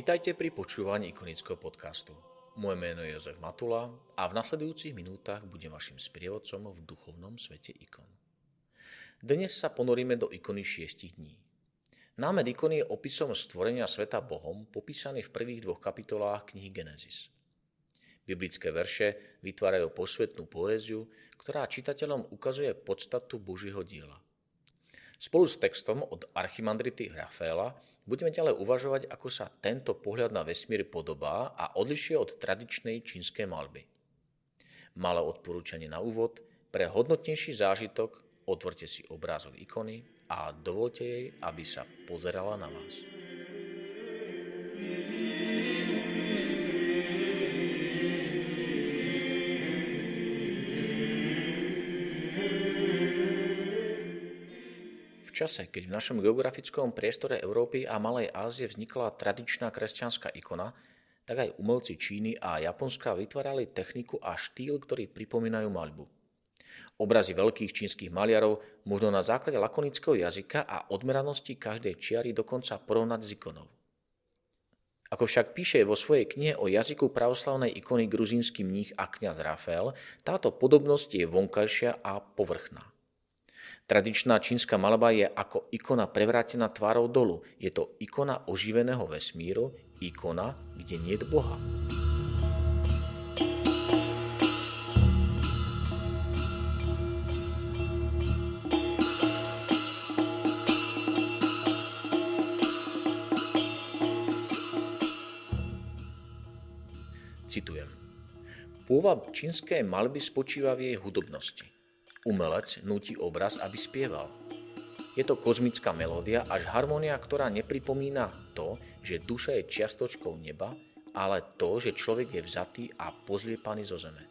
Vítajte pri počúvaní ikonického podcastu. Moje meno je Jozef Matula a v nasledujúcich minútach budem vašim sprievodcom v duchovnom svete ikon. Dnes sa ponoríme do ikony šiestich dní. Námed ikony je opisom stvorenia sveta Bohom, popísaný v prvých dvoch kapitolách knihy Genesis. Biblické verše vytvárajú posvetnú poéziu, ktorá čitateľom ukazuje podstatu Božího diela. Spolu s textom od Archimandrity Rafaela budeme ďalej uvažovať, ako sa tento pohľad na vesmír podobá a odlišuje od tradičnej čínskej malby. Malé odporúčanie na úvod, pre hodnotnejší zážitok otvorte si obrázok ikony a dovolte jej, aby sa pozerala na vás. Čase, keď v našom geografickom priestore Európy a Malej Ázie vznikla tradičná kresťanská ikona, tak aj umelci Číny a Japonska vytvárali techniku a štýl, ktorý pripomínajú maľbu. Obrazy veľkých čínskych maliarov možno na základe lakonického jazyka a odmeranosti každej čiary dokonca porovnať s ikonou. Ako však píše vo svojej knihe o jazyku pravoslavnej ikony gruzínsky mních a kňaz Rafael, táto podobnosť je vonkajšia a povrchná. Tradičná čínska malba je ako ikona prevrátená tvárou dolu. Je to ikona oživeného vesmíru, ikona, kde nie je Boha. Citujem. Pôvab čínskej malby spočíva v jej hudobnosti. Umelec nutí obraz, aby spieval. Je to kozmická melódia až harmónia, ktorá nepripomína to, že duša je čiastočkou neba, ale to, že človek je vzatý a pozliepaný zo zeme.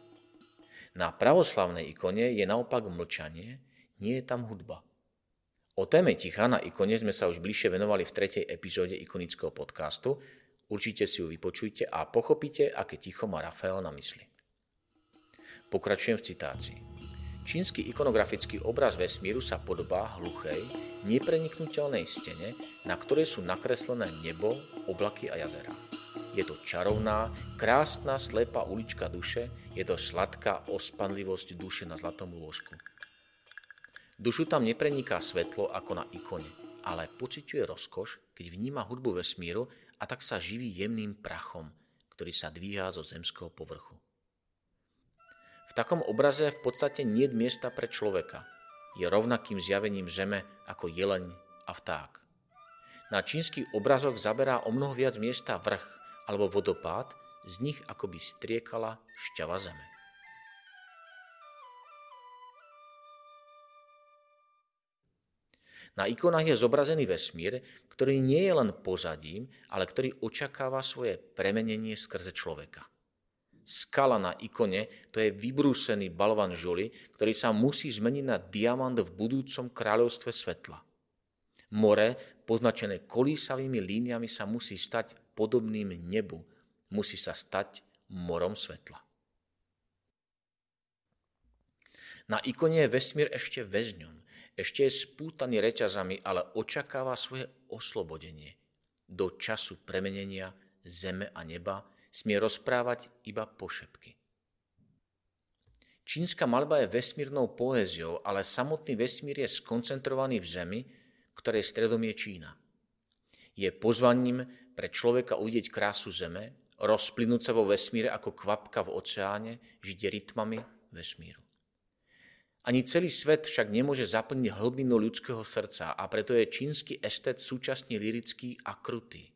Na pravoslavnej ikone je naopak mlčanie, nie je tam hudba. O téme ticha na ikone sme sa už bližšie venovali v tretej epizóde ikonického podcastu. Určite si ju vypočujte a pochopíte, aké ticho má Rafael na mysli. Pokračujem v citácii. Čínsky ikonografický obraz vesmíru sa podobá hluchej, nepreniknutelnej stene, na ktorej sú nakreslené nebo, oblaky a jazera. Je to čarovná, krásna, slepá ulička duše, je to sladká ospanlivosť duše na zlatom lôžku. Dušu tam nepreniká svetlo ako na ikone, ale pociťuje rozkoš, keď vníma hudbu vesmíru a tak sa živí jemným prachom, ktorý sa dvíha zo zemského povrchu. V takom obraze v podstate nie je miesta pre človeka. Je rovnakým zjavením zeme ako jeleň a vták. Na čínsky obrazok zaberá o mnoho viac miesta vrch alebo vodopád, z nich akoby striekala šťava zeme. Na ikonách je zobrazený vesmír, ktorý nie je len pozadím, ale ktorý očakáva svoje premenenie skrze človeka skala na ikone, to je vybrúsený balvan žuli, ktorý sa musí zmeniť na diamant v budúcom kráľovstve svetla. More, poznačené kolísavými líniami, sa musí stať podobným nebu. Musí sa stať morom svetla. Na ikone je vesmír ešte väzňom, ešte je spútaný reťazami, ale očakáva svoje oslobodenie do času premenenia zeme a neba, smie rozprávať iba pošepky. Čínska malba je vesmírnou poéziou, ale samotný vesmír je skoncentrovaný v zemi, ktorej stredom je Čína. Je pozvaním pre človeka uvidieť krásu zeme, rozplynúť sa vo vesmíre ako kvapka v oceáne, žiť rytmami vesmíru. Ani celý svet však nemôže zaplniť hlbinu ľudského srdca a preto je čínsky estet súčasne lirický a krutý.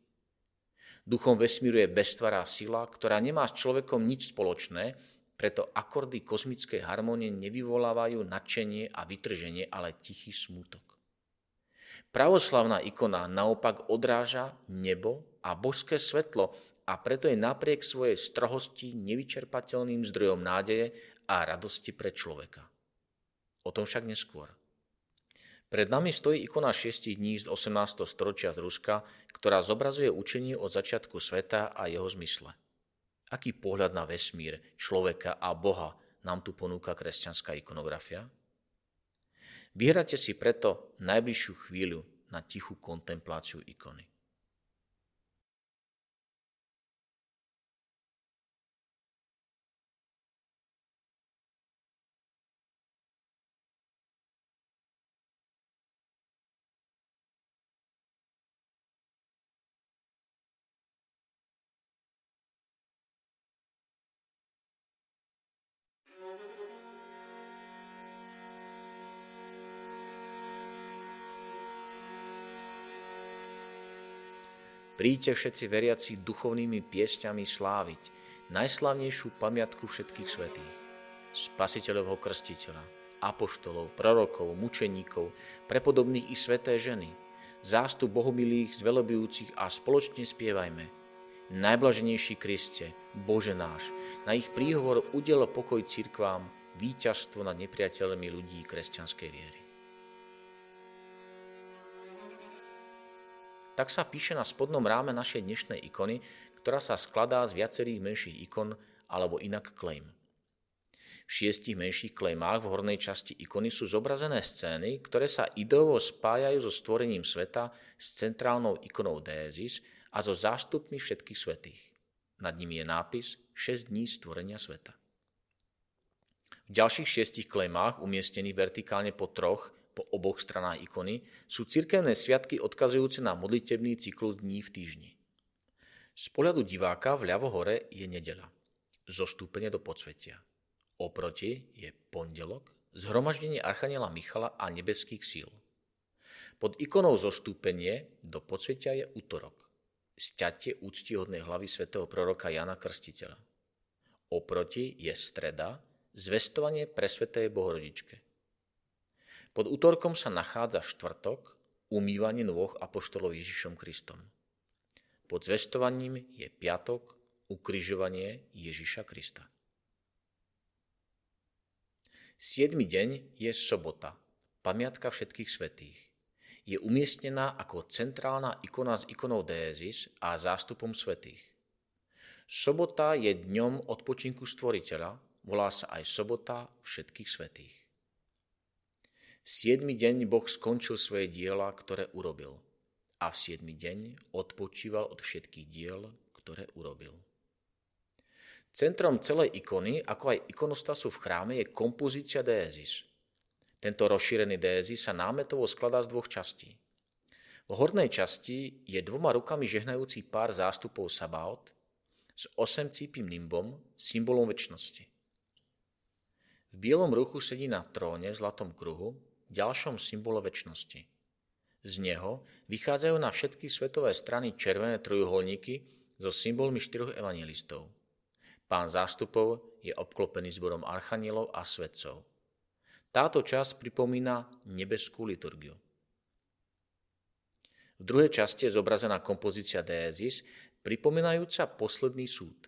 Duchom vesmíru je beztvará sila, ktorá nemá s človekom nič spoločné preto akordy kozmickej harmonie nevyvolávajú nadšenie a vytrženie, ale tichý smútok. Pravoslavná ikona naopak odráža nebo a božské svetlo a preto je napriek svojej strohosti nevyčerpateľným zdrojom nádeje a radosti pre človeka. O tom však neskôr. Pred nami stojí ikona 6 dní z 18. storočia z Ruska, ktorá zobrazuje učenie od začiatku sveta a jeho zmysle. Aký pohľad na vesmír, človeka a Boha nám tu ponúka kresťanská ikonografia? Vyhrate si preto najbližšiu chvíľu na tichú kontempláciu ikony. Príďte všetci veriaci duchovnými piesťami sláviť najslavnejšiu pamiatku všetkých svetých, spasiteľovho krstiteľa, apoštolov, prorokov, mučeníkov, prepodobných i sveté ženy, zástup bohumilých, zvelobujúcich a spoločne spievajme. Najblaženejší Kriste, Bože náš, na ich príhovor udel pokoj cirkvám, víťazstvo nad nepriateľmi ľudí kresťanskej viery. Tak sa píše na spodnom ráme našej dnešnej ikony, ktorá sa skladá z viacerých menších ikon alebo inak claim. V šiestich menších klejmách v hornej časti ikony sú zobrazené scény, ktoré sa ideovo spájajú so stvorením sveta s centrálnou ikonou Dézis a so zástupmi všetkých svetých. Nad nimi je nápis 6 dní stvorenia sveta. V ďalších šiestich klejmách, umiestnených vertikálne po troch, po oboch stranách ikony sú cirkevné sviatky odkazujúce na modlitebný cyklus dní v týždni. Z pohľadu diváka v ľavo hore je nedela, zostúpenie do podsvetia. Oproti je pondelok, zhromaždenie Archaniela Michala a nebeských síl. Pod ikonou zostúpenie do podsvetia je útorok, sťatie úctihodnej hlavy svätého proroka Jana Krstiteľa. Oproti je streda, zvestovanie pre svetej Bohorodičke. Pod útorkom sa nachádza štvrtok, umývanie nôh apoštolov Ježišom Kristom. Pod zvestovaním je piatok, ukrižovanie Ježiša Krista. Siedmy deň je sobota, pamiatka všetkých svetých. Je umiestnená ako centrálna ikona s ikonou Dézis a zástupom svetých. Sobota je dňom odpočinku stvoriteľa, volá sa aj sobota všetkých svetých. V siedmy deň Boh skončil svoje diela, ktoré urobil. A v siedmy deň odpočíval od všetkých diel, ktoré urobil. Centrom celej ikony, ako aj ikonostasu v chráme, je kompozícia dézis. Tento rozšírený dézis sa námetovo skladá z dvoch častí. V hornej časti je dvoma rukami žehnajúci pár zástupov Sabaot s osemcípým nimbom, symbolom väčšnosti. V bielom ruchu sedí na tróne v zlatom kruhu ďalšom symbole väčšnosti. Z neho vychádzajú na všetky svetové strany červené trojuholníky so symbolmi štyroch evangelistov. Pán zástupov je obklopený zborom archanielov a svetcov. Táto časť pripomína nebeskú liturgiu. V druhej časti je zobrazená kompozícia Dézis, pripomínajúca posledný súd.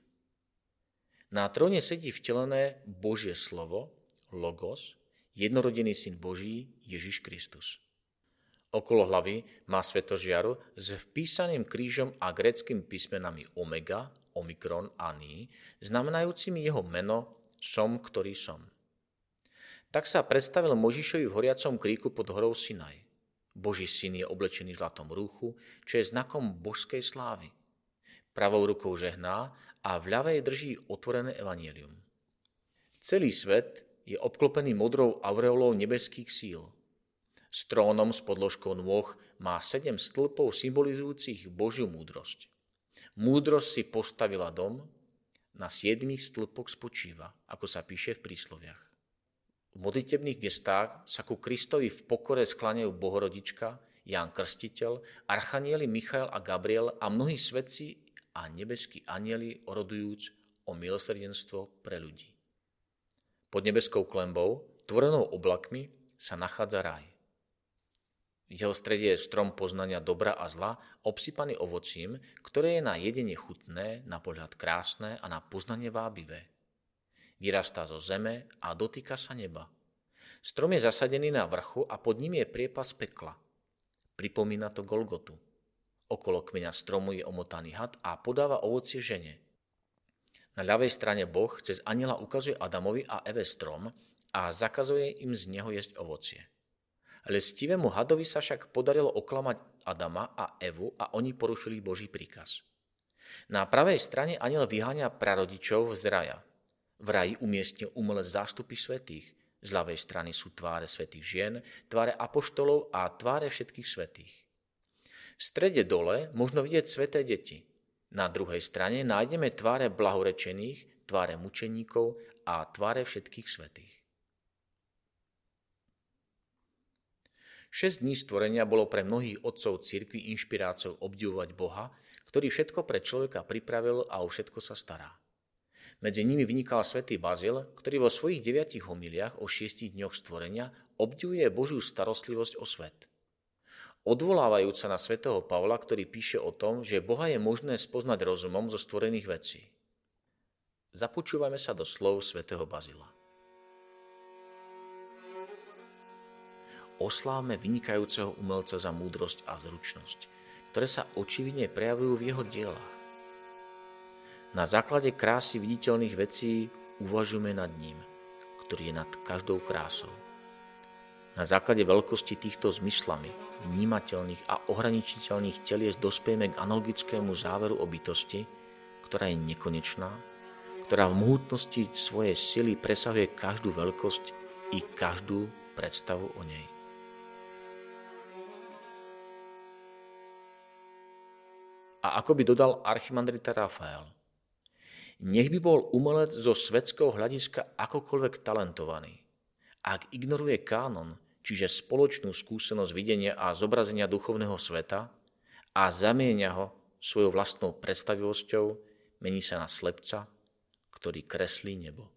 Na tróne sedí vtelené Božie slovo, logos, jednorodený syn Boží Ježiš Kristus. Okolo hlavy má svetožiaru s vpísaným krížom a greckými písmenami omega, omikron a ni, znamenajúcimi jeho meno som, ktorý som. Tak sa predstavil Možišovi v horiacom kríku pod horou Sinaj. Boží syn je oblečený v zlatom rúchu, čo je znakom božskej slávy. Pravou rukou žehná a v ľavej drží otvorené evanielium. Celý svet je obklopený modrou aureolou nebeských síl. S trónom s podložkou nôh má sedem stĺpov symbolizujúcich Božiu múdrosť. Múdrosť si postavila dom, na siedmých stĺpoch spočíva, ako sa píše v prísloviach. V modlitebných gestách sa ku Kristovi v pokore skláňajú Bohorodička, Ján Krstiteľ, Archanieli Michael a Gabriel a mnohí svetci a nebeskí anieli orodujúc o milosrdenstvo pre ľudí. Pod nebeskou klembou, tvorenou oblakmi, sa nachádza raj. V jeho strede je strom poznania dobra a zla, obsypaný ovocím, ktoré je na jedenie chutné, na pohľad krásne a na poznanie vábivé. Vyrastá zo zeme a dotýka sa neba. Strom je zasadený na vrchu a pod ním je priepas pekla. Pripomína to Golgotu. Okolo kmeňa stromu je omotaný had a podáva ovocie žene. Na ľavej strane Boh cez aniela ukazuje Adamovi a Eve strom a zakazuje im z neho jesť ovocie. Lestivému hadovi sa však podarilo oklamať Adama a Evu a oni porušili Boží príkaz. Na pravej strane aniel vyháňa prarodičov z raja. V raji umiestnil umelé zástupy svetých. Z ľavej strany sú tváre svetých žien, tváre apoštolov a tváre všetkých svetých. V strede dole možno vidieť sveté deti. Na druhej strane nájdeme tváre blahorečených, tváre mučeníkov a tváre všetkých svetých. Šesť dní stvorenia bolo pre mnohých otcov cirkvi inšpiráciou obdivovať Boha, ktorý všetko pre človeka pripravil a o všetko sa stará. Medzi nimi vynikal svätý Bazil, ktorý vo svojich deviatich homiliach o šiestich dňoch stvorenia obdivuje Božiu starostlivosť o svet odvolávajúc sa na svätého Pavla, ktorý píše o tom, že Boha je možné spoznať rozumom zo stvorených vecí. Započúvame sa do slov svätého Bazila. Oslávme vynikajúceho umelca za múdrosť a zručnosť, ktoré sa očividne prejavujú v jeho dielach. Na základe krásy viditeľných vecí uvažujeme nad ním, ktorý je nad každou krásou. Na základe veľkosti týchto zmyslami, vnímateľných a ohraničiteľných telies dospejeme k analogickému záveru o bytosti, ktorá je nekonečná, ktorá v mohutnosti svojej sily presahuje každú veľkosť i každú predstavu o nej. A ako by dodal archimandrita Rafael, nech by bol umelec zo svetského hľadiska akokoľvek talentovaný. Ak ignoruje kánon, čiže spoločnú skúsenosť videnia a zobrazenia duchovného sveta a zamieňa ho svojou vlastnou predstavivosťou, mení sa na slepca, ktorý kreslí nebo.